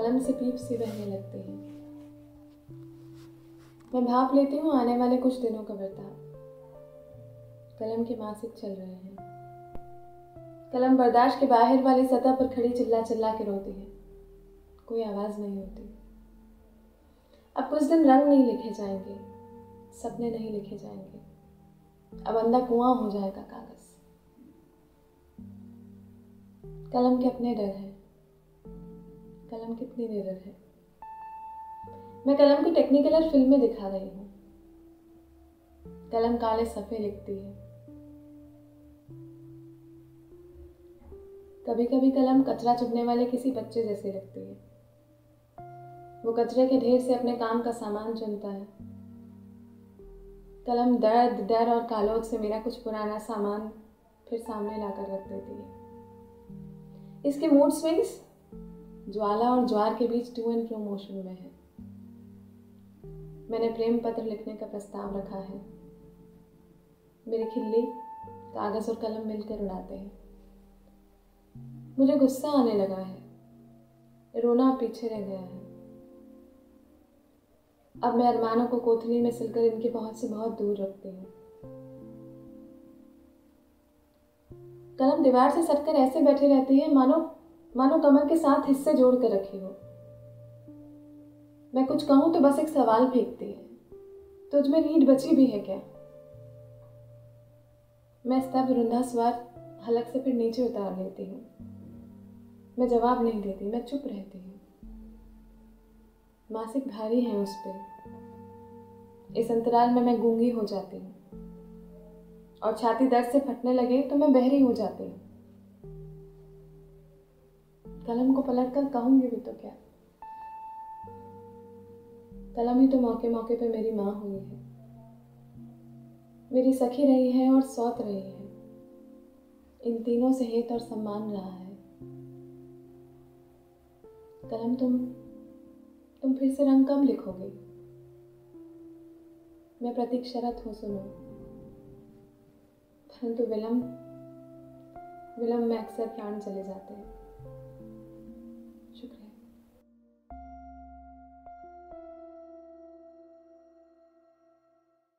से पीप सी बहने लगती है। मैं भाप लेती हूँ, आने वाले कुछ दिनों का बर्ताव। कलम के मासिक चल रहे हैं। कलम बर्दाश्त के बाहर वाली सतह पर खड़ी चिल्ला चिल्ला के रोती है। कोई आवाज़ नहीं होती। अब कुछ दिन रंग नहीं लिखे जाएँगे, सपने नहीं लिखे जाएँगे। अब अंधा कुआँ हो जाएगा कागज़। कलम के अपने डर है। कलम कितनी निडर है? मैं कलम की टेक्निकलर फ़िल्में दिखा रही हूँ। कलम काले सफ़े लिखती है। कभी कभी कलम कचरा चुगने वाले किसी बच्चे जैसे लगती है। वो कचरे के ढेर से अपने काम का सामान चुनता है। कलम दर्द, डर और कालोज से मेरा कुछ पुराना सामान फिर सामने लाकर रख देती है। इसके मूड स्विंग्स ज्वाला और ज्वार के बीच टू एंड प्रमोशन में है। मैंने प्रेम पत्र लिखने का प्रस्ताव रखा है। मेरी खिल्ली कागज़ और कलम मिलकर उड़ाते हैं। मुझे गुस्सा आने लगा है। रोना पीछे रह गया है। अब मैं अरमानों को कोथली में सिलकर इनके बहुत से बहुत दूर रखती हूँ। कलम दीवार से सटकर ऐसे बैठी रहती है, मानो मानो कमर के साथ हिस्से जोड़ कर रखी हो। मैं कुछ कहूँ तो बस एक सवाल फेंकती है। तुझ में रीढ़ बची भी है क्या? मैं स्तब्ध रुंधा स्वर हलक से फिर नीचे उतार लेती हूँ। मैं जवाब नहीं देती, मैं चुप रहती हूँ। मासिक भारी है उस पर इस अंतराल में मैं गूँगी हो जाती हूँ। और छाती दर्द से फटने लगे तो मैं बहरी हो जाती हूँ। कलम को पलट कर कहूँगी भी तो क्या? कलम ही तो मौके मौके पे मेरी माँ हुई है। मेरी सखी रही है और सौत रही है। इन तीनों से हेत और सम्मान रहा है। कलम तुम तुम फिर से रंग कम लिखोगे? मैं प्रतीक शरत हूँ, सुनो। परंतु विलम्ब विलम्ब में अक्सर प्राण चले जाते हैं।